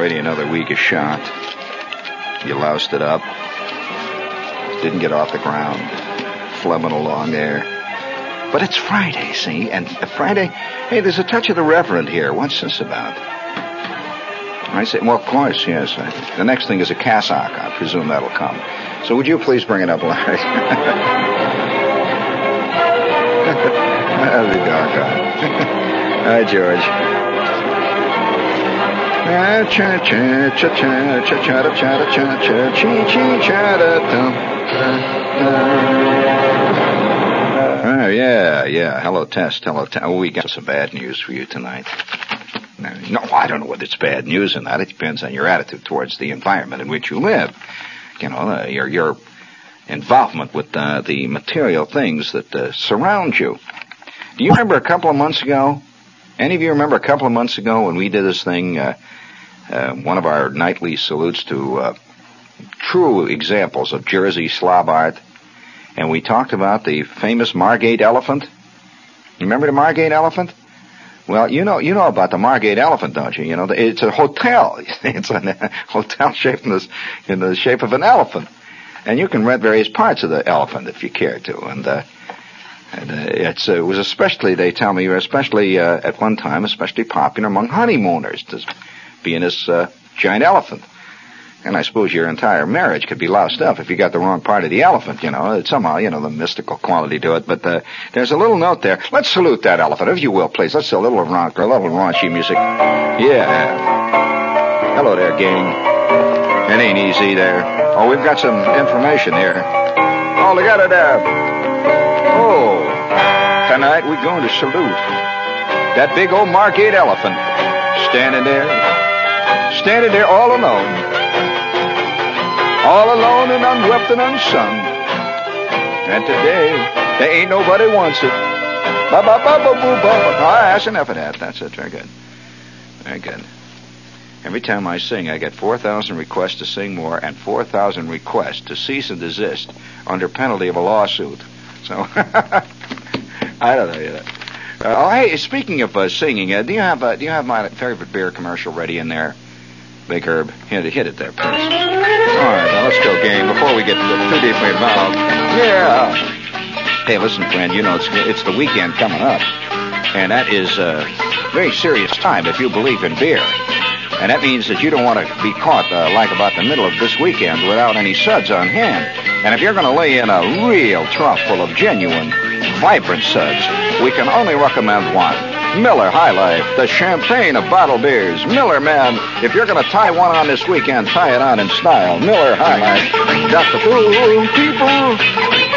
already another week of shot. You loused it up. Didn't get off the ground. Flumming along there. But it's Friday, see? And uh, Friday, hey, there's a touch of the reverend here. What's this about? I say, well, of course, yes. The next thing is a cassock. I presume that'll come. So would you please bring it up, Larry? That'll be doggone. Hi, George. Oh yeah, yeah. Hello, Test. Hello, Test. Oh, we got some bad news for you tonight. No, I don't know whether it's bad news or not. It depends on your attitude towards the environment in which you live. You know, uh, your your involvement with uh, the material things that uh, surround you. Do you remember a couple of months ago? Any of you remember a couple of months ago when we did this thing? Uh, uh, one of our nightly salutes to uh, true examples of Jersey slob art, and we talked about the famous Margate elephant. Remember the Margate elephant? Well, you know, you know about the Margate elephant, don't you? You know, it's a hotel. It's a hotel shaped in the, in the shape of an elephant. And you can rent various parts of the elephant if you care to. And, uh, and uh, uh, it was especially, they tell me, especially uh, at one time, especially popular among honeymooners to be in this uh, giant elephant. And I suppose your entire marriage could be lost up if you got the wrong part of the elephant, you know. It's somehow, you know, the mystical quality to it. But uh, there's a little note there. Let's salute that elephant, if you will, please. Let's do a little rock, a little raunchy music. Yeah. Hello there, gang. It ain't easy there. Oh, we've got some information here. All together there. Oh, tonight we're going to salute that big old Margate elephant standing there, standing there all alone all alone and unwept and unsung. And today, there ain't nobody wants it. Ba ba ba ba boo ba. Ah, that's enough of that. That's it. Very good. Very good. Every time I sing, I get 4,000 requests to sing more and 4,000 requests to cease and desist under penalty of a lawsuit. So, I don't know. Yet. Uh, oh, hey, speaking of uh, singing, uh, do you have uh, do you have my favorite beer commercial ready in there? Big Herb, hit it, hit it there, please. All right, now let's go, gang, before we get too deeply involved. Yeah. Hey, listen, friend, you know, it's, it's the weekend coming up. And that is a very serious time if you believe in beer. And that means that you don't want to be caught uh, like about the middle of this weekend without any suds on hand. And if you're going to lay in a real trough full of genuine, vibrant suds, we can only recommend one. Miller High Life, the champagne of bottle beers. Miller, man, if you're going to tie one on this weekend, tie it on in style. Miller High Life. Got the fool people,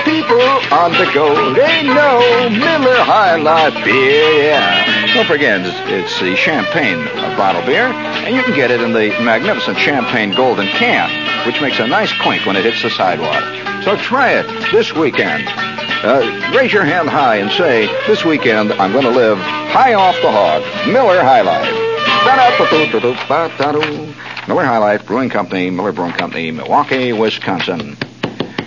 people on the go. They know Miller High Life beer, yeah. Don't forget, it's, it's the champagne of bottle beer, and you can get it in the magnificent champagne golden can, which makes a nice clink when it hits the sidewalk. So try it this weekend. Uh, raise your hand high and say, this weekend I'm going to live high off the hog. Miller High Life. Miller High Life Brewing Company, Miller Brewing Company, Milwaukee, Wisconsin.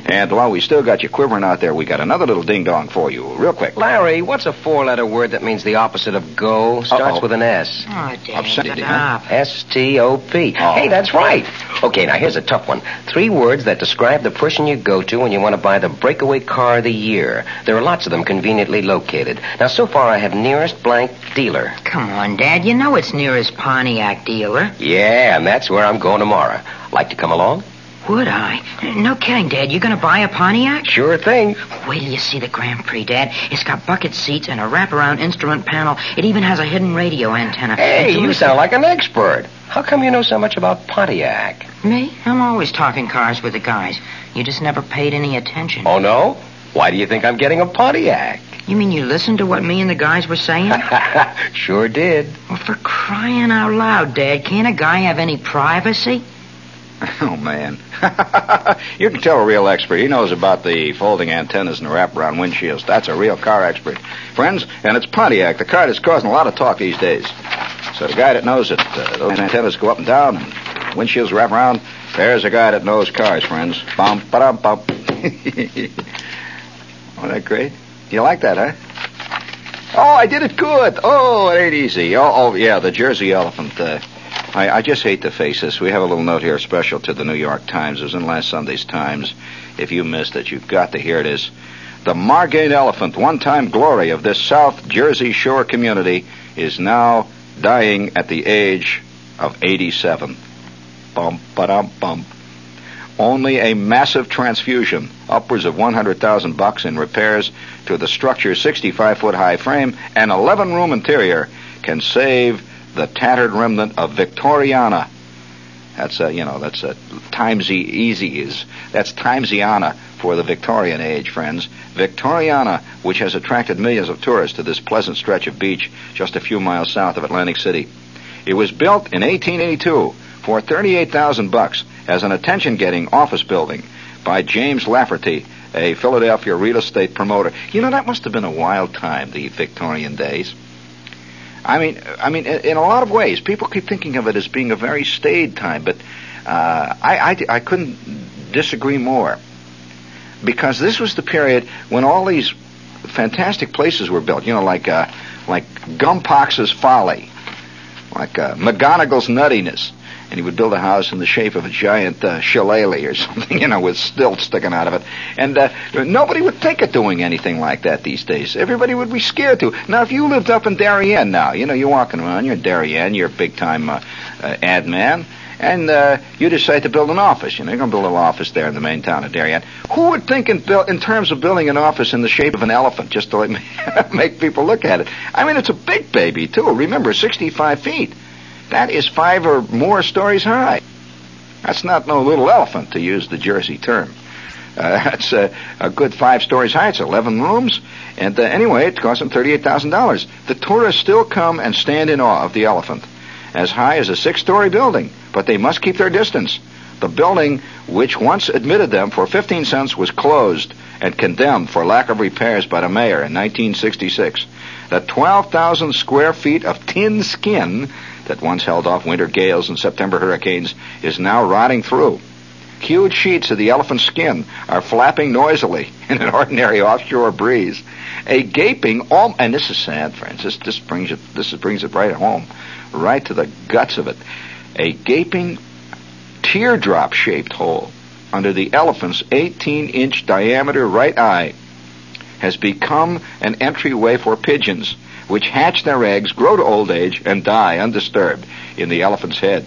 And while we still got you quivering out there, we got another little ding dong for you, real quick. Larry, what's a four letter word that means the opposite of go? Starts Uh-oh. with an S. Oh, Dad, Obscenity, stop. S T O P. Oh. Hey, that's right. Okay, now here's a tough one. Three words that describe the person you go to when you want to buy the breakaway car of the year. There are lots of them conveniently located. Now, so far I have nearest blank dealer. Come on, Dad. You know it's nearest Pontiac dealer. Yeah, and that's where I'm going tomorrow. Like to come along? Would I? No kidding, Dad. You gonna buy a Pontiac? Sure thing. Wait till you see the Grand Prix, Dad. It's got bucket seats and a wraparound instrument panel. It even has a hidden radio antenna. Hey, you listen- sound like an expert. How come you know so much about Pontiac? Me? I'm always talking cars with the guys. You just never paid any attention. Oh, no? Why do you think I'm getting a Pontiac? You mean you listened to what me and the guys were saying? sure did. well, for crying out loud, Dad, can't a guy have any privacy? Oh, man. you can tell a real expert. He knows about the folding antennas and the wraparound windshields. That's a real car expert. Friends, and it's Pontiac, the car that's causing a lot of talk these days. So the guy that knows it, uh, those antennas go up and down, and windshields wrap around. There's a guy that knows cars, friends. Bum, ba-dum, bum. Wasn't that great? You like that, huh? Oh, I did it good. Oh, it ain't easy. Oh, oh yeah, the Jersey elephant. Uh, I, I just hate to face this. We have a little note here special to the New York Times. It was in last Sunday's Times. If you missed it, you've got to hear it. Is the Margate elephant, one-time glory of this South Jersey Shore community, is now dying at the age of 87. Bum, ba-dum, bum. Only a massive transfusion, upwards of 100,000 bucks in repairs to the structure's 65-foot high frame and 11-room interior, can save the tattered remnant of Victoriana. That's a, you know, that's a times easy is that's timesiana for the Victorian age, friends. Victoriana, which has attracted millions of tourists to this pleasant stretch of beach just a few miles south of Atlantic City. It was built in 1882 for 38,000 bucks as an attention-getting office building by James Lafferty, a Philadelphia real estate promoter. You know, that must have been a wild time, the Victorian days. I mean, I mean, in a lot of ways, people keep thinking of it as being a very staid time, but uh, I, I, I couldn't disagree more because this was the period when all these fantastic places were built. You know, like uh, like Gumpox's Folly, like uh, McGonagall's Nuttiness, and he would build a house in the shape of a giant uh, shillelagh or something, you know, with stilts sticking out of it. And uh, nobody would think of doing anything like that these days. Everybody would be scared to. Now, if you lived up in Darien now, you know, you're walking around, you're Darien, you're a big-time uh, uh, ad man, and uh, you decide to build an office. You know, you're going to build an office there in the main town of Darien. Who would think in, in terms of building an office in the shape of an elephant, just to like, make people look at it? I mean, it's a big baby, too. Remember, 65 feet. That is five or more stories high. That's not no little elephant, to use the Jersey term. Uh, that's a, a, good five stories high. It's 11 rooms. And uh, anyway, it cost them $38,000. The tourists still come and stand in awe of the elephant, as high as a six story building, but they must keep their distance. The building, which once admitted them for 15 cents, was closed and condemned for lack of repairs by the mayor in 1966. The 12,000 square feet of tin skin that once held off winter gales and September hurricanes is now rotting through. Huge sheets of the elephant skin are flapping noisily in an ordinary offshore breeze. A gaping, and this is sad, friends. This, this brings it, this brings it right home, right to the guts of it. A gaping, teardrop-shaped hole under the elephant's 18-inch diameter right eye has become an entryway for pigeons which hatch their eggs, grow to old age, and die undisturbed in the elephant's head.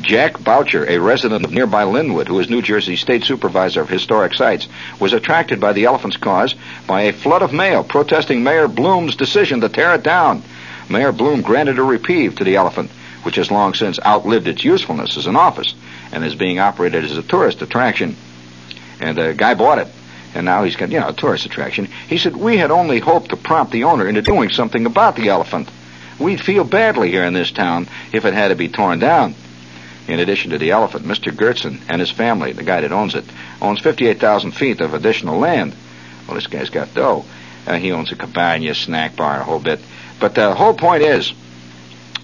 Jack Boucher, a resident of nearby Linwood, who is New Jersey State Supervisor of Historic Sites, was attracted by the elephant's cause by a flood of mail protesting Mayor Bloom's decision to tear it down. Mayor Bloom granted a reprieve to the elephant, which has long since outlived its usefulness as an office and is being operated as a tourist attraction. And a guy bought it and now he's got, you know, a tourist attraction. He said, we had only hoped to prompt the owner into doing something about the elephant. We'd feel badly here in this town if it had to be torn down. In addition to the elephant, Mr. Gertson and his family, the guy that owns it, owns 58,000 feet of additional land. Well, this guy's got dough. Uh, he owns a cabana, snack bar, a whole bit. But the whole point is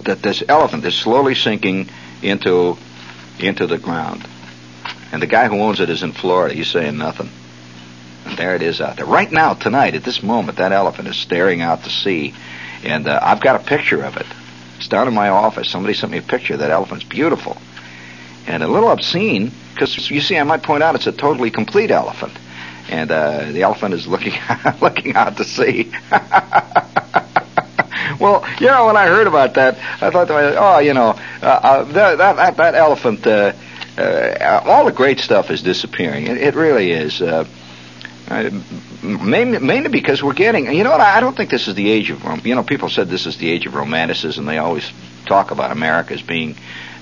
that this elephant is slowly sinking into into the ground. And the guy who owns it is in Florida. He's saying nothing. There it is out there. Right now, tonight, at this moment, that elephant is staring out to sea. And uh, I've got a picture of it. It's down in my office. Somebody sent me a picture. That elephant's beautiful. And a little obscene, because you see, I might point out it's a totally complete elephant. And uh, the elephant is looking looking out to sea. well, you know, when I heard about that, I thought to myself, oh, you know, uh, uh, that, that, that elephant, uh, uh, all the great stuff is disappearing. It, it really is. Uh, mainly, mainly because we're getting, you know what, I don't think this is the age of, you know, people said this is the age of romanticism. They always talk about America as being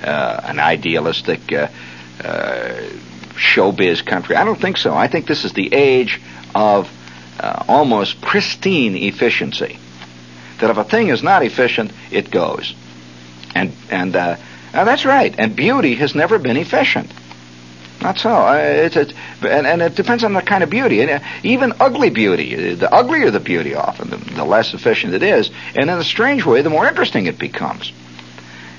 uh, an idealistic uh, uh, showbiz country. I don't think so. I think this is the age of uh, almost pristine efficiency. That if a thing is not efficient, it goes. And, and, uh, that's right. And beauty has never been efficient. Not so. Uh, it's, it's and, and, it depends on the kind of beauty. And uh, even ugly beauty, the uglier the beauty, often the, the less efficient it is. And in a strange way, the more interesting it becomes.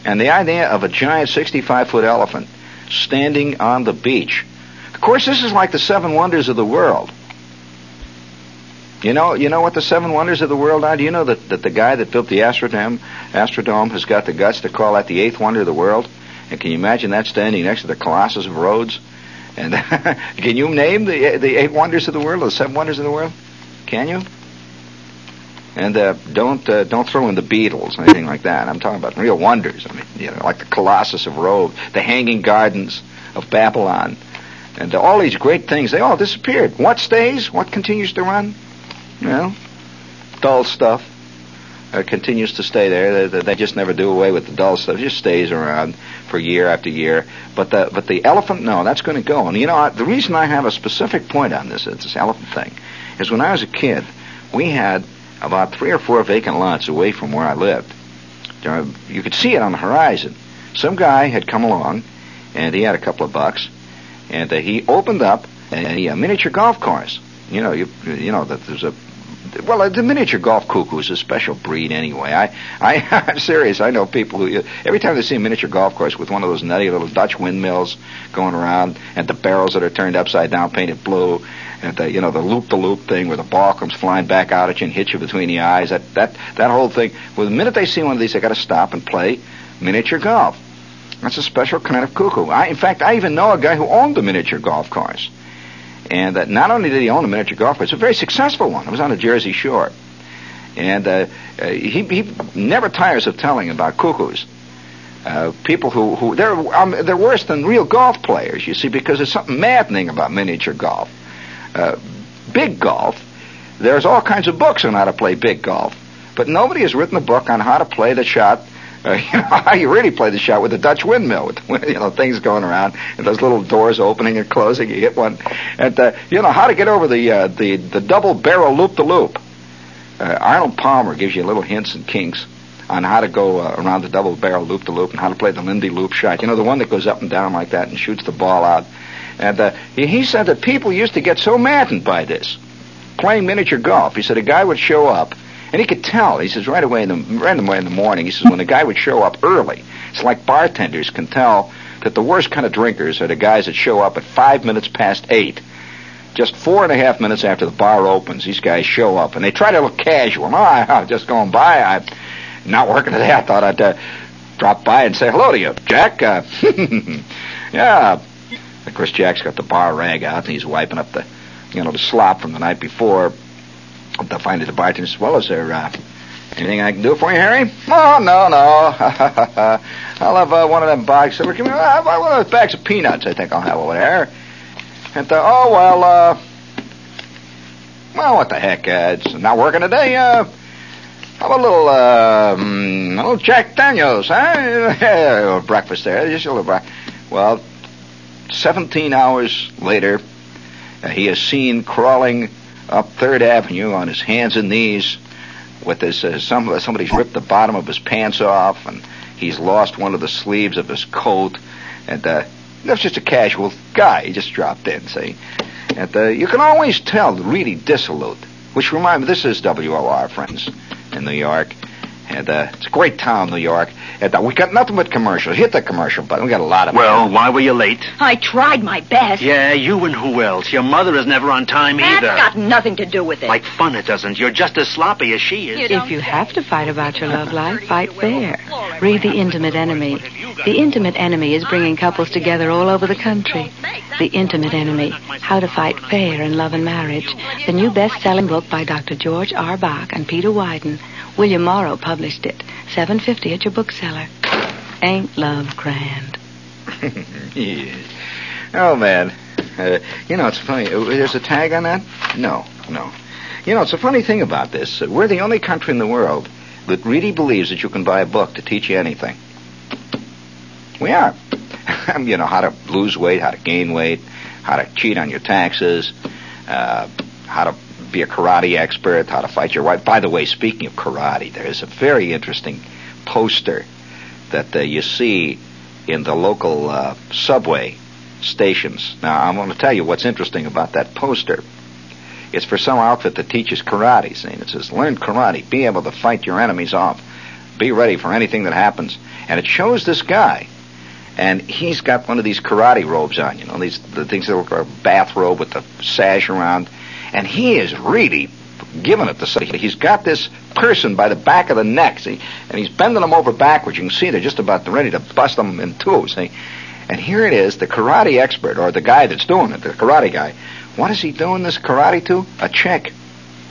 And the idea of a giant 65 foot elephant standing on the beach. Of course, this is like the seven wonders of the world. You know, you know what the seven wonders of the world are. Do you know that, that the guy that built the Astrodome, Astrodome has got the guts to call that the eighth wonder of the world? And can you imagine that standing next to the Colossus of Rhodes? And can you name the the eight wonders of the world, or the seven wonders of the world? Can you? And uh, don't uh, don't throw in the Beatles or anything like that. I'm talking about real wonders. I mean, you know, like the Colossus of Rhodes, the Hanging Gardens of Babylon, and uh, all these great things. They all disappeared. What stays? What continues to run? Well, dull stuff uh, continues to stay there. They, they, just never do away with the dull stuff. It just stays around for year after year. But the but the elephant, no, that's going to go. And you know, the reason I have a specific point on this, it's this elephant thing, is when I was a kid, we had about three or four vacant lots away from where I lived. You could see it on the horizon. Some guy had come along, and he had a couple of bucks, and uh, he opened up a, a miniature golf course. You know, you you know that there's a well, uh, the miniature golf cuckoo is a special breed anyway. I, I, I'm serious. I know people who every time they see a miniature golf course with one of those nutty little Dutch windmills going around, and the barrels that are turned upside down, painted blue, and the you know the loop the loop thing where the ball comes flying back out at you and hits you between the eyes. That that that whole thing. Well, the minute they see one of these, they got to stop and play miniature golf. That's a special kind of cuckoo. I, in fact, I even know a guy who owned a miniature golf course. And uh, not only did he own a miniature golf course, it's a very successful one. It was on the Jersey Shore. And uh, uh, he, he never tires of telling about cuckoos. Uh, people who, who they're um, they're worse than real golf players, you see, because there's something maddening about miniature golf. Uh, big golf, there's all kinds of books on how to play big golf, but nobody has written a book on how to play the shot uh, you know, how you really play the shot with the Dutch windmill, with you know things going around and those little doors opening and closing. You hit one, and uh, you know how to get over the uh, the the double barrel loop the loop. Arnold Palmer gives you little hints and kinks on how to go uh, around the double barrel loop the loop and how to play the Lindy loop shot. You know the one that goes up and down like that and shoots the ball out. And uh, he, he said that people used to get so maddened by this, playing miniature golf. He said a guy would show up and he could tell. He says right away in the right away in the morning. He says when the guy would show up early, it's like bartenders can tell that the worst kind of drinkers are the guys that show up at five minutes past eight. Just four and a half minutes after the bar opens, these guys show up and they try to look casual. Oh, I'm just going by. I'm not working today. I thought I'd uh, drop by and say hello to you, Jack. Uh, yeah. Of course, Jack's got the bar rag out and he's wiping up the, you know, the slop from the night before. They'll find it the bartender says, well, is there uh, anything I can do for you, Harry? Oh, no, no. I'll have uh, one of them bags. Give me uh, one of those bags of peanuts, I think I'll have over there. And, uh, oh, well, uh, well, what the heck? Uh, it's not working today. Uh, how a little, uh, a little Jack Daniels, huh? breakfast there, just a little breakfast. Well, 17 hours later, uh, he is seen crawling up Third Avenue on his hands and knees with his uh, some somebody's ripped the bottom of his pants off and he's lost one of the sleeves of his coat and uh, that's just a casual guy. He just dropped in, see. And uh, you can always tell really dissolute. Which remind me, this is WOR, friends, in New York. And uh, it's a great town, New York. And uh, we got nothing but commercials. Hit the commercial button. We got a lot of Well, them. why were you late? I tried my best. Yeah, you and who else? Your mother is never on time That's either. got nothing to do with it. Like fun it doesn't. You're just as sloppy as she is. You If you have to fight about your love life, fight fair. Read The Intimate Enemy. The Intimate Enemy is bringing couples together all over the country. The Intimate Enemy, How to Fight Fair in Love and Marriage. The new best-selling book by Dr. George R. Bach and Peter Wyden. William Morrow published it. 750 at your bookseller. Ain't love grand? yeah. Oh man, uh, you know it's funny. Uh, There's a tag on that? No, no. You know it's a funny thing about this. Uh, We're the only country in the world that really believes that you can buy a book to teach you anything. We are. you know how to lose weight, how to gain weight, how to cheat on your taxes, uh, how to be a karate expert, how to fight your wife. By the way, speaking of karate, there is a very interesting poster that uh, you see in the local uh, subway stations. Now, I'm going to tell you what's interesting about that poster. It's for some outfit that teaches karate. See, it says, "Learn karate, be able to fight your enemies off, be ready for anything that happens." And it shows this guy, and he's got one of these karate robes on. You know, these the things that look like a bathrobe with the sash around, and he is really giving it to somebody. He's got this person by the back of the neck, see, and he's bending them over backwards. You can see they're just about ready to bust them in two, see. And here it is, the karate expert, or the guy that's doing it, the karate guy. What is he doing this karate to? A chick.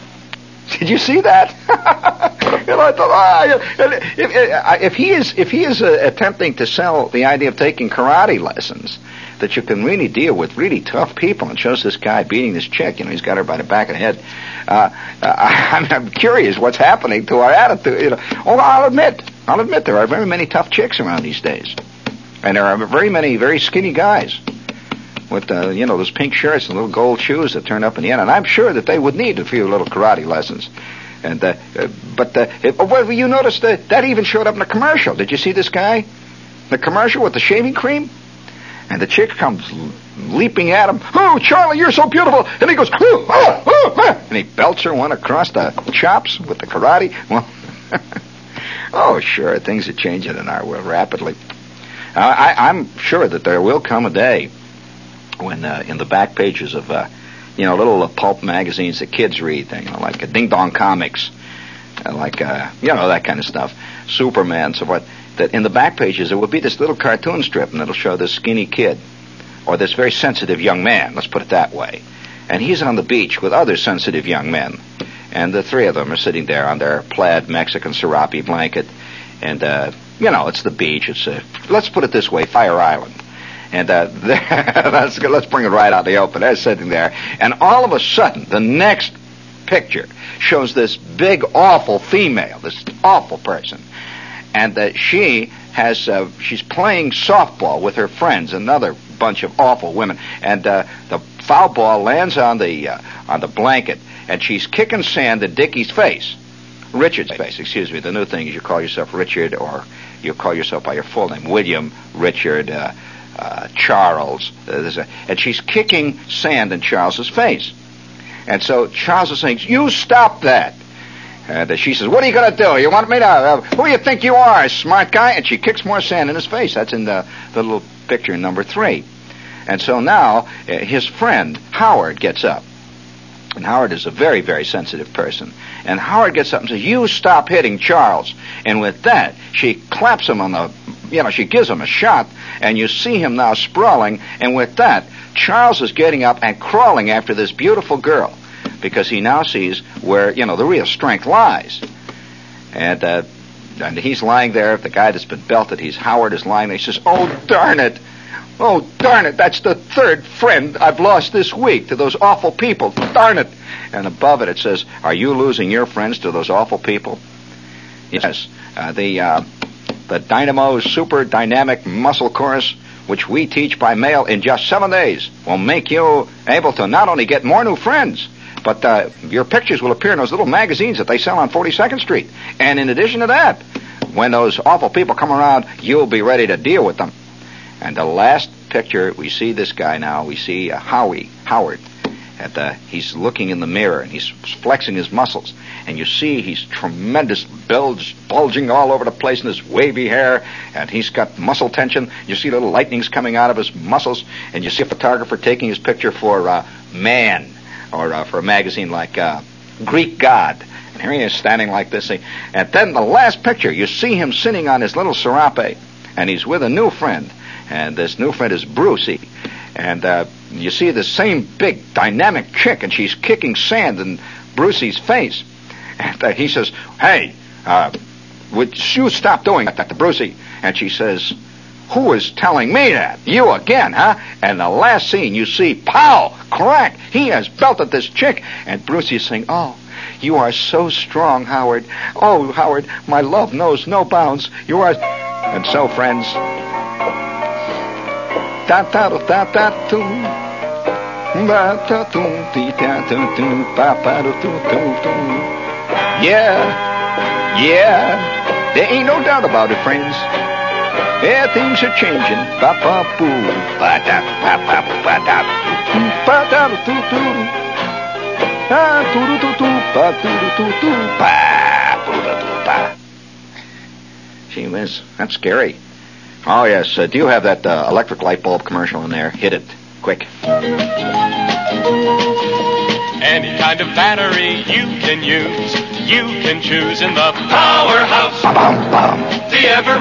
Did you see that? and I thought, ah, if, if, he is if he is uh, attempting to sell the idea of taking karate lessons, that you can really deal with really tough people, and shows this guy beating this chick. You know, he's got her by the back of the head. Uh, I, I'm curious what's happening to our attitude. You know, oh, I'll admit, I'll admit there are very many tough chicks around these days, and there are very many very skinny guys with uh, you know those pink shirts and little gold shoes that turn up in the end. And I'm sure that they would need a few little karate lessons. And uh, uh, but uh, it, well, you noticed that that even showed up in a commercial. Did you see this guy? The commercial with the shaving cream, and the chick comes leaping at him. Oh, Charlie, you're so beautiful! And he goes, oh, oh, oh, oh, and he belts her one across the chops with the karate. Well, oh, sure, things are changing in our world rapidly. Uh, I, I'm sure that there will come a day when uh, in the back pages of uh, you know little uh, pulp magazines that kids read, you know, like uh, Ding Dong Comics, uh, like you know that kind of stuff, Superman, so what. That in the back pages there will be this little cartoon strip, and it'll show this skinny kid, or this very sensitive young man. Let's put it that way. And he's on the beach with other sensitive young men, and the three of them are sitting there on their plaid Mexican serape blanket, and uh, you know it's the beach. It's let's put it this way, Fire Island and uh, let's, let's bring it right out of the open. They're sitting there. And all of a sudden, the next picture shows this big, awful female, this awful person. And that she has, uh, she's playing softball with her friends, another bunch of awful women. And uh, the foul ball lands on the, uh, on the blanket, and she's kicking sand in Dickie's face. Richard's face, excuse me. The new thing is you call yourself Richard or you call yourself by your full name, William Richard uh, uh, Charles, uh, a, and she's kicking sand in Charles's face. And so Charles is saying, "You stop that." And uh, she says, "What are you going to do? You want me to? Uh, who do you think you are, smart guy?" And she kicks more sand in his face. That's in the, the little picture number three. And so now uh, his friend Howard gets up, and Howard is a very, very sensitive person. And Howard gets up and says, "You stop hitting Charles." And with that, she claps him on the you know, she gives him a shot, and you see him now sprawling, and with that, Charles is getting up and crawling after this beautiful girl because he now sees where, you know, the real strength lies. And, uh, and he's lying there, the guy that's been belted, he's Howard is lying there. He says, Oh, darn it! Oh, darn it, that's the third friend I've lost this week to those awful people. Darn it! And above it, it says, Are you losing your friends to those awful people? Yes. Uh, the, uh, the Dynamo Super Dynamic Muscle Course, which we teach by mail in just seven days, will make you able to not only get more new friends, but uh, your pictures will appear in those little magazines that they sell on 42nd Street. And in addition to that, when those awful people come around, you'll be ready to deal with them. And the last picture, we see this guy now. We see uh, Howie, Howard. At the, he's looking in the mirror and he's flexing his muscles and you see he's tremendous bulge, bulging all over the place in his wavy hair, and he's got muscle tension. You see little lightnings coming out of his muscles, and you see a photographer taking his picture for uh, Man, or uh, for a magazine like uh, Greek God. And here he is standing like this. And then the last picture, you see him sitting on his little serape, and he's with a new friend. And this new friend is Brucey. And uh, you see the same big dynamic chick, and she's kicking sand in Brucey's face. And uh, he says, Hey, uh, would you stop doing that to Brucey? And she says, Who is telling me that? You again, huh? And the last scene, you see, pow, crack, he has belted this chick. And Brucey is saying, Oh, you are so strong, Howard. Oh, Howard, my love knows no bounds. You are. And so, friends. Yeah, yeah, there ain't no doubt about it, friends. Yeah, things are changing. Ba ba boo, ba da ba ba ba da, ba da do do ah do do do do, ba do do do do, ba do do do ba. Gee whiz, that's scary. Oh yes, uh, do you have that uh, electric light bulb commercial in there? Hit it, quick. Any kind of battery you can use. You can choose in the powerhouse. The ever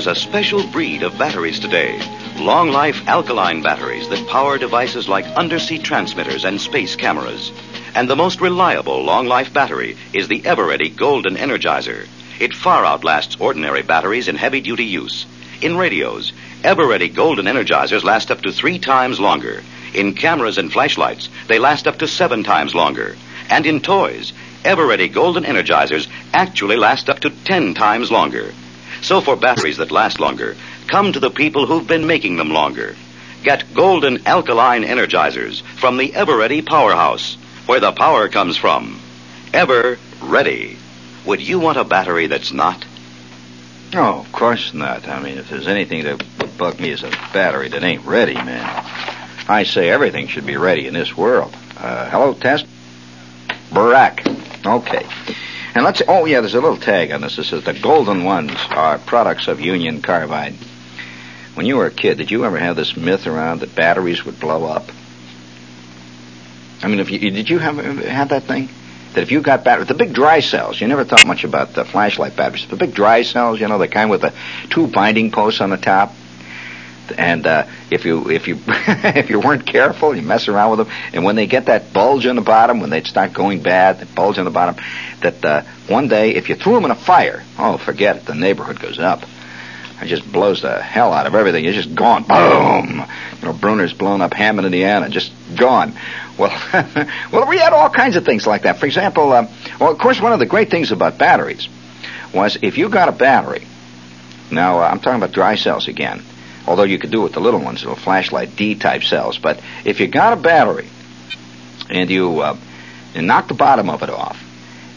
There's a special breed of batteries today. Long life alkaline batteries that power devices like undersea transmitters and space cameras. And the most reliable long life battery is the Eveready Golden Energizer. It far outlasts ordinary batteries in heavy duty use. In radios, Eveready Golden Energizers last up to three times longer. In cameras and flashlights, they last up to seven times longer. And in toys, Eveready Golden Energizers actually last up to ten times longer. So for batteries that last longer, come to the people who've been making them longer. Get golden alkaline energizers from the Eveready Powerhouse, where the power comes from. Ever ready. Would you want a battery that's not? No, of course not. I mean, if there's anything that would bug me as a battery that ain't ready, man. I say everything should be ready in this world. Uh, hello, test. Barack. Okay. And let's. Oh, yeah. There's a little tag on this. It says the golden ones are products of Union Carbide. When you were a kid, did you ever have this myth around that batteries would blow up? I mean, if you did you have have that thing? That if you got batteries, the big dry cells, you never thought much about the flashlight batteries. The big dry cells, you know, the kind with the two binding posts on the top. And uh, if you if you if you weren't careful, you mess around with them, and when they get that bulge on the bottom, when they start going bad, the bulge on the bottom, that uh, one day if you threw them in a fire, oh forget it, the neighborhood goes up. It just blows the hell out of everything. It's just gone. Boom. You know, Bruner's blown up Hammond, Indiana, just gone. Well, well, we had all kinds of things like that. For example, um, well, of course, one of the great things about batteries was if you got a battery. Now, uh, I'm talking about dry cells again. Although you could do it with the little ones, little flashlight D type cells. But if you got a battery and you, uh, you knocked the bottom of it off,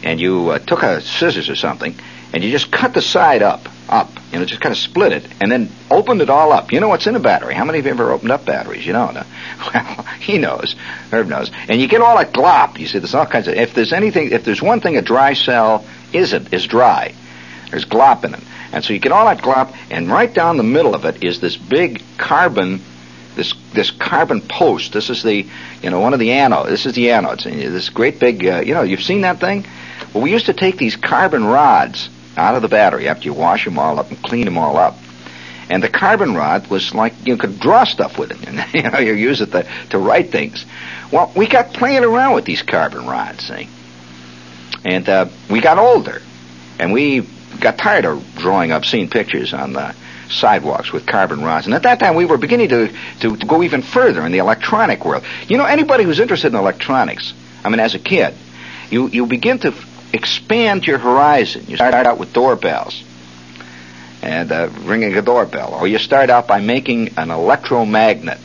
and you uh, took a scissors or something, and you just cut the side up, up, you know, just kind of split it, and then opened it all up. You know what's in a battery? How many of you ever opened up batteries? You know, no. well, he knows, Herb knows, and you get all that glop. You see, there's all kinds of. If there's anything, if there's one thing a dry cell isn't, is dry. There's glop in it, and so you get all that glop, and right down the middle of it is this big carbon this this carbon post. This is the you know one of the anodes. This is the anodes. And this great big uh, you know you've seen that thing. Well, we used to take these carbon rods out of the battery after you wash them all up and clean them all up. And the carbon rod was like you could draw stuff with it, and you know you use it to to write things. Well, we got playing around with these carbon rods, see, and uh, we got older, and we got tired of drawing obscene pictures on the sidewalks with carbon rods. And at that time, we were beginning to, to, to go even further in the electronic world. You know, anybody who's interested in electronics, I mean, as a kid, you, you begin to expand your horizon. You start out with doorbells and uh, ringing a doorbell, or you start out by making an electromagnet.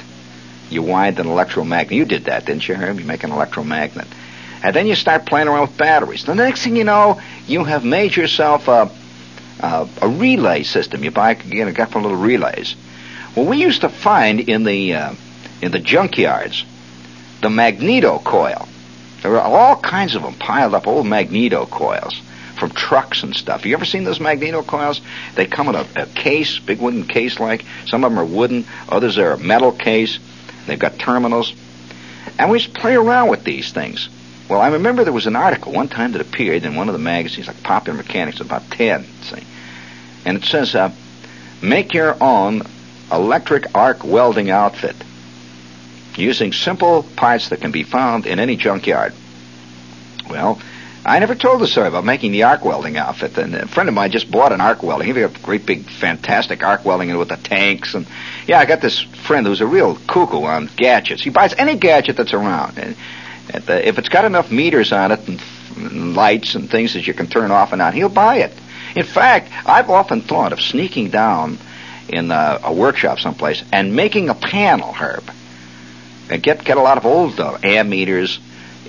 You wind an electromagnet. You did that, didn't you, Herb? You make an electromagnet. And then you start playing around with batteries. The next thing you know, you have made yourself a, a, a relay system. You buy you know, got for little relays. Well, we used to find in the uh, in the junkyards the magneto coil. There were all kinds of them piled up, old magneto coils from trucks and stuff. You ever seen those magneto coils? They come in a, a case, big wooden case like. Some of them are wooden, others are a metal case. They've got terminals. And we to play around with these things. Well, I remember there was an article one time that appeared in one of the magazines, like Popular Mechanics, about 10, see. And it says, uh, make your own electric arc welding outfit using simple parts that can be found in any junkyard. Well, I never told the story about making the arc welding outfit. And a friend of mine just bought an arc welding. He got a great big, fantastic arc welding with the tanks. And yeah, I got this friend who's a real cuckoo on gadgets. He buys any gadget that's around. And, uh, if it's got enough meters on it and, and lights and things that you can turn off and on, he'll buy it. In fact, I've often thought of sneaking down in uh, a workshop someplace and making a panel, Herb. And get get a lot of old uh, ammeters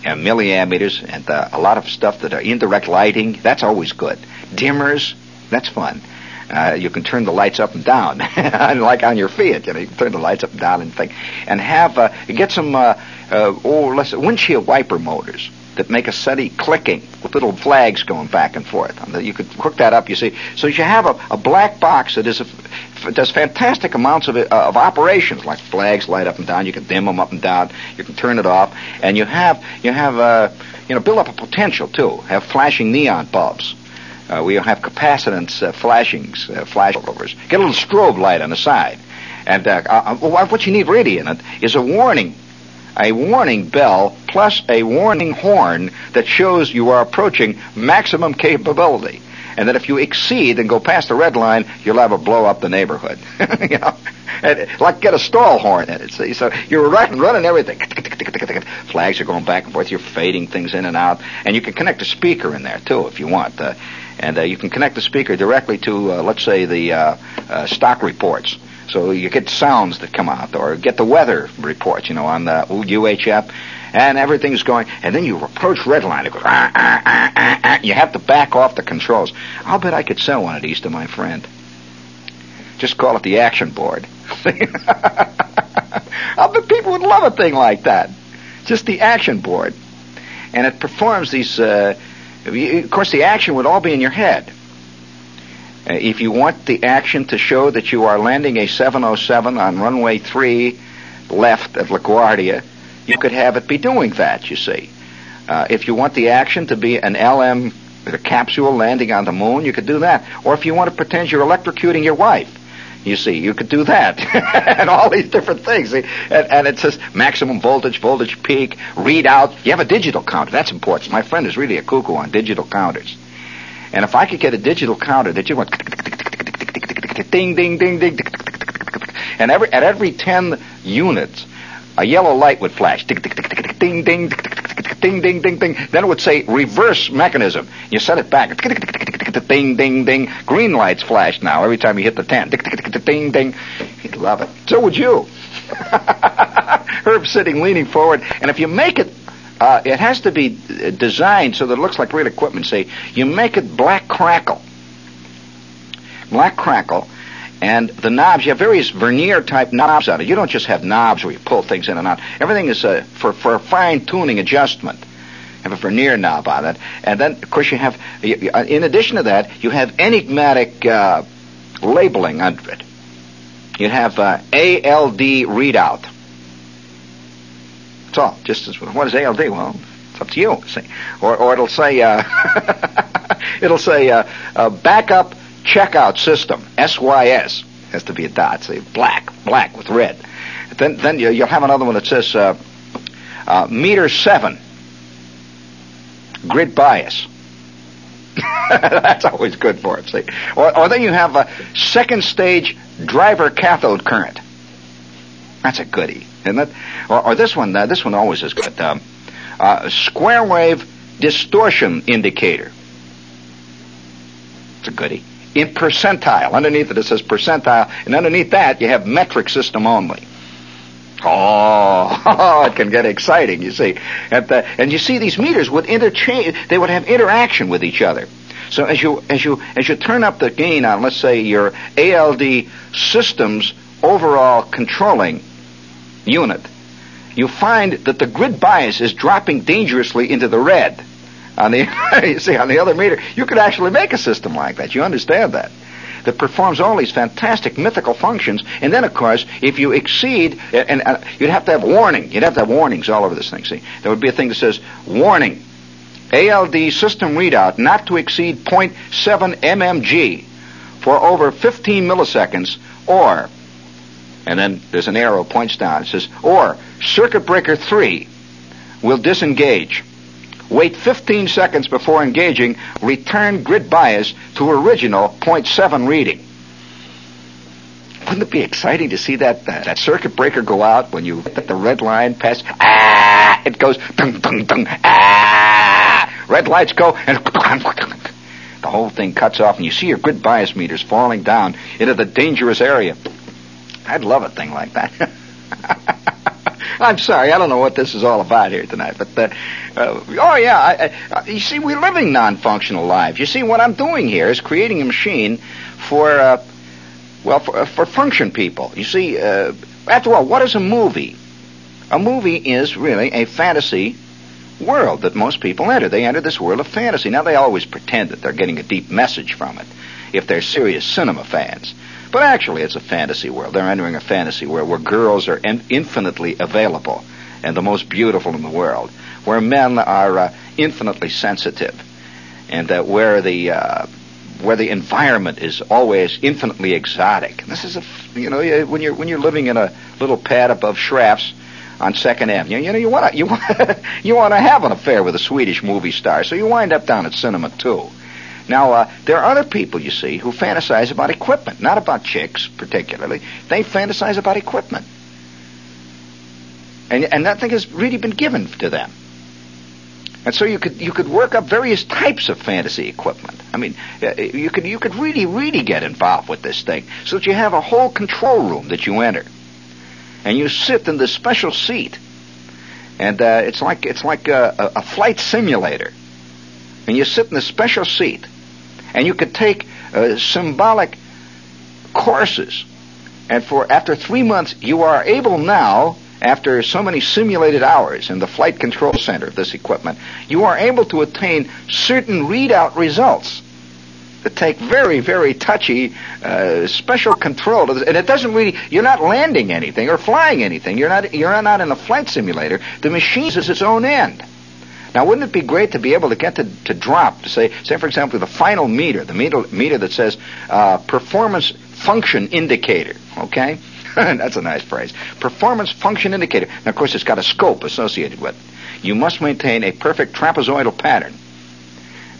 and milliammeters and uh, a lot of stuff that are indirect lighting. That's always good. Dimmers, that's fun. Uh, you can turn the lights up and down, like on your Fiat. You know, you can turn the lights up and down and thing, and have uh, get some uh, uh, oh, let's windshield wiper motors that make a steady clicking with little flags going back and forth. You could hook that up, you see. So you have a, a black box that is a, f- does fantastic amounts of, uh, of operations, like flags light up and down. You can dim them up and down. You can turn it off, and you have you have uh, you know build up a potential too. Have flashing neon bulbs. Uh, we have capacitance uh, flashings, uh, flashovers. Get a little strobe light on the side. And uh, uh, what you need really in it is a warning a warning bell plus a warning horn that shows you are approaching maximum capability. And that if you exceed and go past the red line, you'll have a blow up the neighborhood. you know, and, like get a stall horn in it. See, so you're running, running everything. Flags are going back and forth. You're fading things in and out, and you can connect a speaker in there too if you want. Uh, and uh, you can connect the speaker directly to, uh, let's say, the uh, uh, stock reports. So you get sounds that come out, or get the weather reports, you know, on the UHF, and everything's going. And then you approach red line. It goes. Ah, ah, ah, ah, ah. You have to back off the controls. I'll bet I could sell one of these to my friend. Just call it the action board. I'll bet people would love a thing like that. Just the action board, and it performs these. Uh, of course, the action would all be in your head. Uh, if you want the action to show that you are landing a 707 on runway 3 left at LaGuardia, you could have it be doing that, you see. Uh, if you want the action to be an LM a capsule landing on the moon, you could do that. Or if you want to pretend you're electrocuting your wife, you see, you could do that. and all these different things. And, and, it says maximum voltage, voltage peak, readout. You have a digital counter. That's important. My friend is really a cuckoo on digital counters. And if I could get a digital counter that you went ding, ding, ding, ding, and every at every ten units, a yellow light would flash. Ding, ding, ding, ding, ding, ding, ding. Then it would say reverse mechanism. You set it back. Ding, ding, ding. Green lights flash now every time you hit the ten. Ding, ding. He'd love it. So would you. Herb sitting leaning forward, and if you make it uh, it has to be designed so that it looks like real equipment. Say you make it black crackle, black crackle, and the knobs. You have various vernier type knobs on it. You don't just have knobs where you pull things in and out. Everything is uh, for for a fine tuning adjustment. Have a vernier knob on it, and then of course you have. In addition to that, you have enigmatic uh, labeling under it. You have uh, ALD readout. That's all. Just as what is ALD? Well, it's up to you. See, or or it'll say uh, it'll say uh, uh, backup checkout system SYS has to be a dot. See, black, black with red. Then then you'll have another one that says uh, uh, meter seven grid bias. That's always good for it. See, or, or then you have a second stage driver cathode current. That's a goodie, isn't it? Or, or this one, uh, this one always is good. Um, uh, square wave distortion indicator. It's a goodie. In percentile, underneath it it says percentile, and underneath that you have metric system only. Oh, it can get exciting, you see. The, and you see these meters would interchange, they would have interaction with each other. So as you, as you, as you turn up the gain on, let's say, your ALD systems overall controlling unit, you find that the grid bias is dropping dangerously into the red. On the you see on the other meter, you could actually make a system like that. You understand that? That performs all these fantastic mythical functions, and then of course, if you exceed, and, and uh, you'd have to have warning. You'd have to have warnings all over this thing. See, there would be a thing that says warning. ALD system readout not to exceed 0.7 mmg for over 15 milliseconds or and then there's an arrow points down. It says, or circuit breaker 3 will disengage. Wait 15 seconds before engaging. Return grid bias to original 0.7 reading. Wouldn't it be exciting to see that uh, that circuit breaker go out when you hit the red line past? Ah! It goes dung dung dung. Ah! Red lights go and the whole thing cuts off, and you see your grid bias meters falling down into the dangerous area. I'd love a thing like that. I'm sorry, I don't know what this is all about here tonight, but uh, uh, oh yeah, I, I, you see, we're living non-functional lives. You see, what I'm doing here is creating a machine for, uh, well, for, for function people. You see, uh, after all, what is a movie? A movie is really a fantasy world that most people enter. They enter this world of fantasy. Now, they always pretend that they're getting a deep message from it if they're serious cinema fans. But actually, it's a fantasy world. They're entering a fantasy world where girls are in- infinitely available and the most beautiful in the world, where men are uh, infinitely sensitive, and uh, where the uh, where the environment is always infinitely exotic. This is a you know when you're when you're living in a little pad above Schrafft's on Second Avenue, you know you want to you want you want to have an affair with a Swedish movie star, so you wind up down at Cinema Two. Now, uh, there are other people, you see, who fantasize about equipment, not about chicks particularly. They fantasize about equipment. And, and that thing has really been given to them. And so you could you could work up various types of fantasy equipment. I mean, uh, you could you could really really get involved with this thing, so that you have a whole control room that you enter, and you sit in this special seat, and uh, it's like it's like a, a, flight simulator, and you sit in this special seat, and you could take uh, symbolic courses, and for after three months you are able now after so many simulated hours in the flight control center of this equipment, you are able to attain certain readout results that take very, very touchy uh, special control. And it doesn't really, you're not landing anything or flying anything. You're not, you're not in a flight simulator. The machine is its own end. Now, wouldn't it be great to be able to get to, to drop, to say, say, for example, the final meter, the meter, meter that says uh, performance function indicator, okay? That's a nice phrase. Performance function indicator. Now, of course, it's got a scope associated with it. You must maintain a perfect trapezoidal pattern.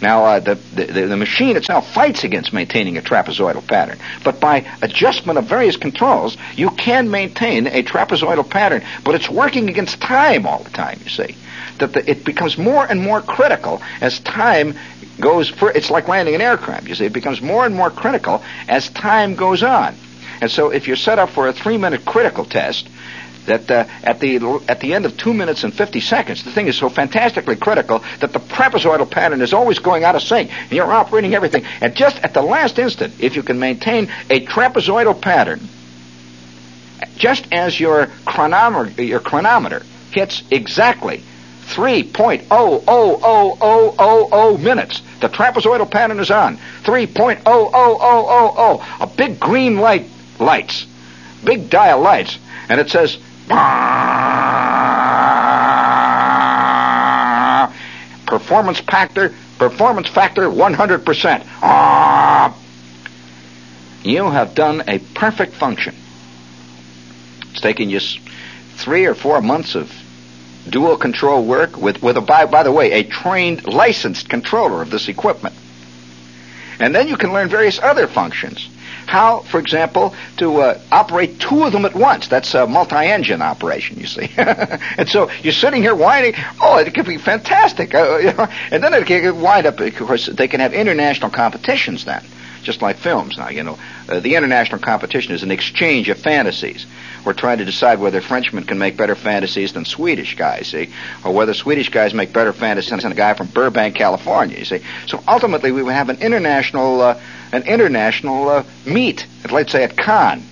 Now, uh, the, the, the machine itself fights against maintaining a trapezoidal pattern, but by adjustment of various controls, you can maintain a trapezoidal pattern, but it's working against time all the time, you see. That the, it becomes more and more critical as time goes, it's like landing an aircraft, you see. It becomes more and more critical as time goes on. And so if you're set up for a three-minute critical test, that uh, at the at the end of two minutes and fifty seconds, the thing is so fantastically critical that the trapezoidal pattern is always going out of sync, and you're operating everything. And just at the last instant, if you can maintain a trapezoidal pattern, just as your chronometer your chronometer hits exactly three point oh oh oh oh oh oh minutes, the trapezoidal pattern is on. Three point oh oh oh oh oh. A big green light lights, big dial lights, and it says performance factor, performance factor 100%. Ah! You have done a perfect function. It's taken you three or four months of dual control work with, with a, by, by the way, a trained, licensed controller of this equipment. And then you can learn various other functions. How, for example, to uh, operate two of them at once. That's a multi-engine operation, you see. and so you're sitting here whining, oh, it could be fantastic. Uh, you know, and then it can wind up, of course, they can have international competitions then, just like films now, you know. Uh, the international competition is an exchange of fantasies. We're trying to decide whether Frenchmen can make better fantasies than Swedish guys, see, or whether Swedish guys make better fantasies than a guy from Burbank, California, you see. So ultimately, we would have an international, uh, an international uh, meet, at, let's say at Cannes,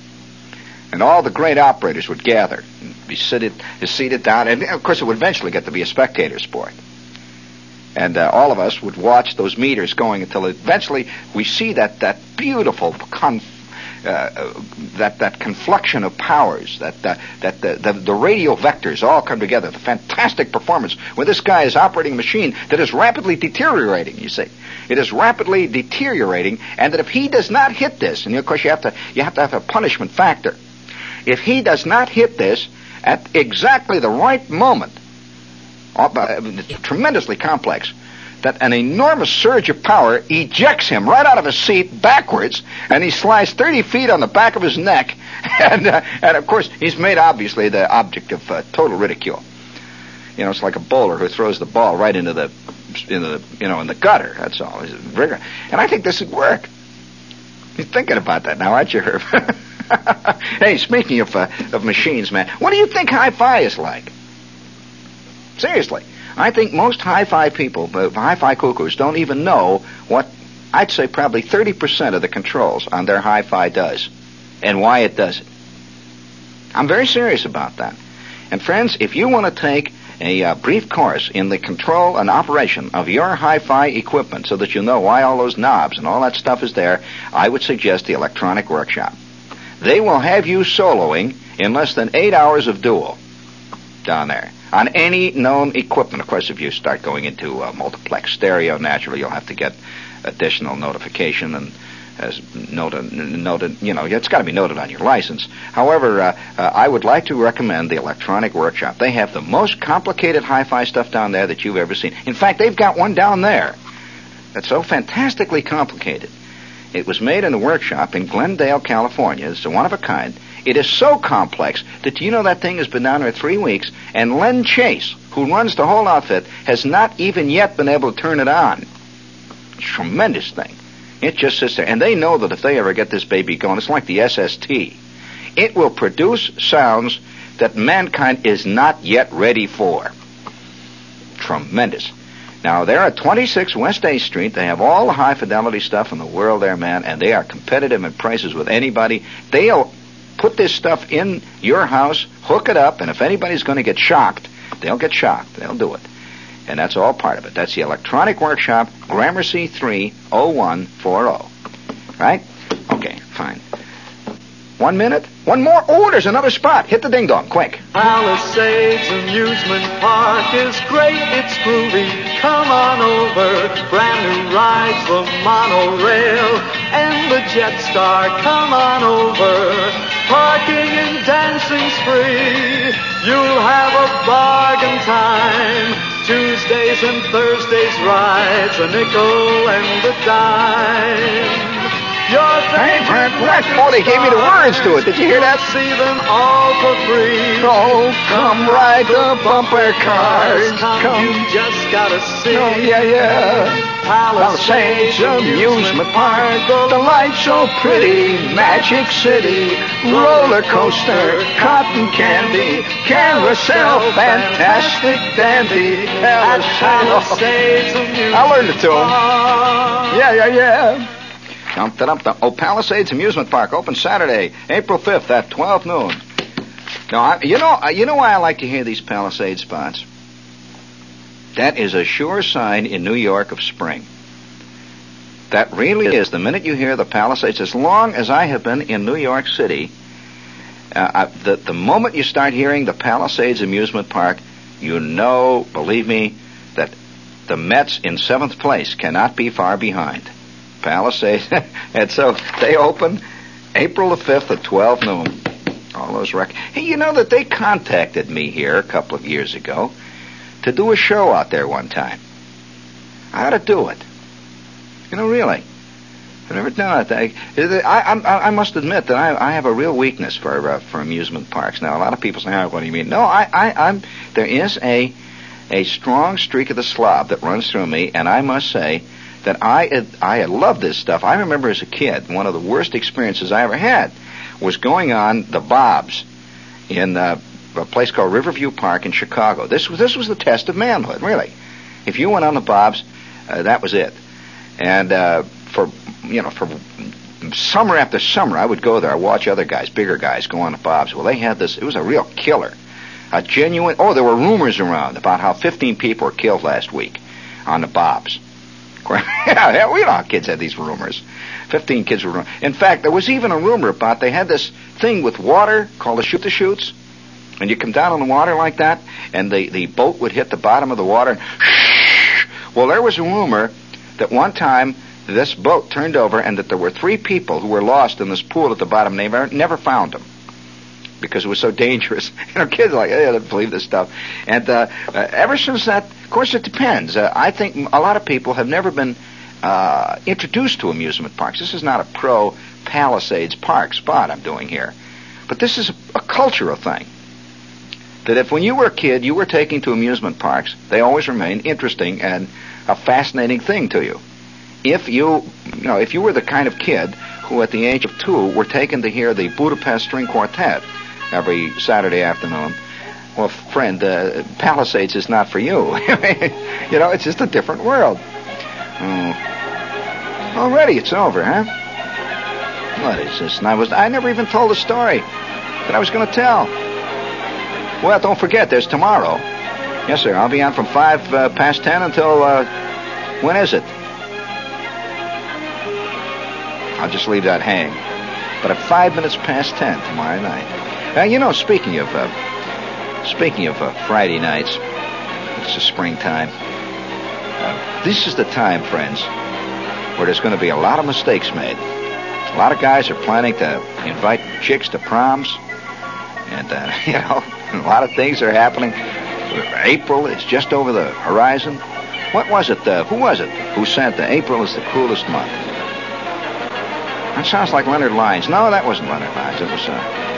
and all the great operators would gather, and be seated, seated down, and of course, it would eventually get to be a spectator sport. And uh, all of us would watch those meters going until eventually we see that that beautiful con- uh, that that confluxion of powers, that uh, that the, the the radial vectors all come together. The fantastic performance when this guy is operating a machine that is rapidly deteriorating. You see, it is rapidly deteriorating, and that if he does not hit this, and of course you have to you have to have a punishment factor. If he does not hit this at exactly the right moment, uh, tremendously complex that an enormous surge of power ejects him right out of his seat backwards, and he slides 30 feet on the back of his neck, and uh, and of course he's made obviously the object of uh, total ridicule. You know, it's like a bowler who throws the ball right into the into the you know in the gutter. That's all. And I think this would work. You're thinking about that now, aren't you, Herb? hey, speaking of uh, of machines, man, what do you think hi-fi is like? Seriously. I think most hi-fi people, uh, hi-fi cuckoos, don't even know what I'd say probably 30% of the controls on their hi-fi does and why it does it. I'm very serious about that. And friends, if you want to take a uh, brief course in the control and operation of your hi-fi equipment so that you know why all those knobs and all that stuff is there, I would suggest the Electronic Workshop. They will have you soloing in less than eight hours of dual down there on any known equipment. Of course, if you start going into uh, multiplex stereo, naturally you'll have to get additional notification and as noted, noted, you know, it's got to be noted on your license. However, uh, uh, I would like to recommend the Electronic Workshop. They have the most complicated hi-fi stuff down there that you've ever seen. In fact, they've got one down there that's so fantastically complicated. It was made in a workshop in Glendale, California. It's a one of a kind. It is so complex that you know that thing has been down there three weeks, and Len Chase, who runs the whole outfit, has not even yet been able to turn it on. Tremendous thing. It just sits there. And they know that if they ever get this baby going, it's like the SST. It will produce sounds that mankind is not yet ready for. Tremendous. Now, they're at 26 West A Street. They have all the high fidelity stuff in the world there, man, and they are competitive in prices with anybody. They'll put this stuff in your house, hook it up, and if anybody's going to get shocked, they'll get shocked. They'll do it. And that's all part of it. That's the Electronic Workshop, Gramercy 30140. Right? Okay, fine. One minute? One more? Oh, there's another spot. Hit the ding dong, quick. Palisades Amusement Park is great, it's groovy. Come on over. Brand new rides, the monorail and the Jetstar. Come on over. Parking and dancing's free. You'll have a bargain time. Tuesdays and Thursdays rides, a nickel and a dime. Oh, they gave me the words to it. Did you hear that? See them all for free. Oh, come ride the bumper cars. Come, you just gotta see. Oh, yeah, yeah. Palisades Amusement Park. The lights so pretty. Magic City. Roller coaster. Cotton candy. Carousel. Fantastic dandy. Palisades I learned it to him. Yeah, yeah, yeah. Dum, da, dum, dum. Oh, Palisades Amusement Park open Saturday, April 5th at 12 noon. Now, I, you know, uh, you know why I like to hear these Palisades spots. That is a sure sign in New York of spring. That really is. The minute you hear the Palisades, as long as I have been in New York City, uh, I, the the moment you start hearing the Palisades Amusement Park, you know, believe me, that the Mets in seventh place cannot be far behind. Palisades, and so they open April the fifth at twelve noon. All those records. Hey, you know that they contacted me here a couple of years ago to do a show out there one time. I ought to do it. You know, really. I've never done it. I, I, I, I must admit that I, I have a real weakness for uh, for amusement parks. Now, a lot of people say, oh, "What do you mean?" No, I, I, I'm. There is a a strong streak of the slob that runs through me, and I must say that I I loved this stuff. I remember as a kid, one of the worst experiences I ever had was going on the Bobs in uh, a place called Riverview Park in Chicago. This was this was the test of manhood, really. If you went on the Bobs, uh, that was it. And uh, for you know for summer after summer, I would go there. I watch other guys, bigger guys, go on the Bobs. Well, they had this. It was a real killer, a genuine. Oh, there were rumors around about how 15 people were killed last week on the Bobs. yeah, we know kids had these rumors. 15 kids were. In fact, there was even a rumor about they had this thing with water called a shoot the chutes. And you come down on the water like that, and the, the boat would hit the bottom of the water. And well, there was a rumor that one time this boat turned over and that there were three people who were lost in this pool at the bottom. They never, never found them because it was so dangerous. You know, kids are like, hey, I don't believe this stuff. And uh, uh, ever since that, of course, it depends. Uh, I think a lot of people have never been uh, introduced to amusement parks. This is not a pro Palisades Park spot I'm doing here, but this is a, a cultural thing. That if when you were a kid you were taken to amusement parks, they always remain interesting and a fascinating thing to you. If you, you know, if you were the kind of kid who at the age of two were taken to hear the Budapest String Quartet every Saturday afternoon, well, friend, uh, Palisades is not for you. you know, it's just a different world. Mm. Already, it's over, huh? What is this? And I was, I never even told the story that I was going to tell. Well, don't forget, there's tomorrow. Yes, sir. I'll be on from 5 uh, past 10 until, uh, when is it? I'll just leave that hang. But at 5 minutes past 10 tomorrow night. Now, you know, speaking of, uh, speaking of uh, Friday nights, it's the springtime. Uh, this is the time, friends, where there's going to be a lot of mistakes made. A lot of guys are planning to invite chicks to proms, and uh, you know, a lot of things are happening. April is just over the horizon. What was it? Uh, who was it who said that April is the coolest month? That sounds like Leonard Lyons. No, that wasn't Leonard Lyons. It was uh, uh,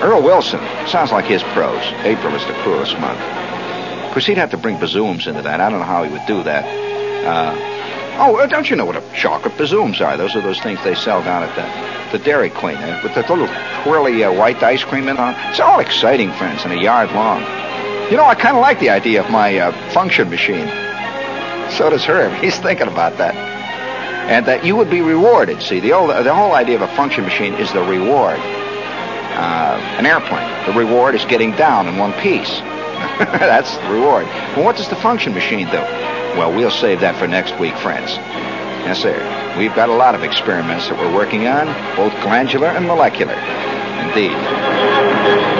Earl Wilson. Sounds like his prose. April is the coolest month. Of course, he'd have to bring bazooms into that. I don't know how he would do that. Uh, oh, uh, don't you know what a chocolate bazooms are? Those are those things they sell down at the, the Dairy Queen uh, with the little twirly uh, white ice cream in on. It's all exciting, friends, and a yard long. You know, I kind of like the idea of my uh, function machine. So does Herb. He's thinking about that. And that you would be rewarded. See, the, old, the whole idea of a function machine is the reward. Uh, an airplane. The reward is getting down in one piece. That's the reward. Well, what does the function machine do? Well, we'll save that for next week, friends. Yes, sir. We've got a lot of experiments that we're working on, both glandular and molecular. Indeed.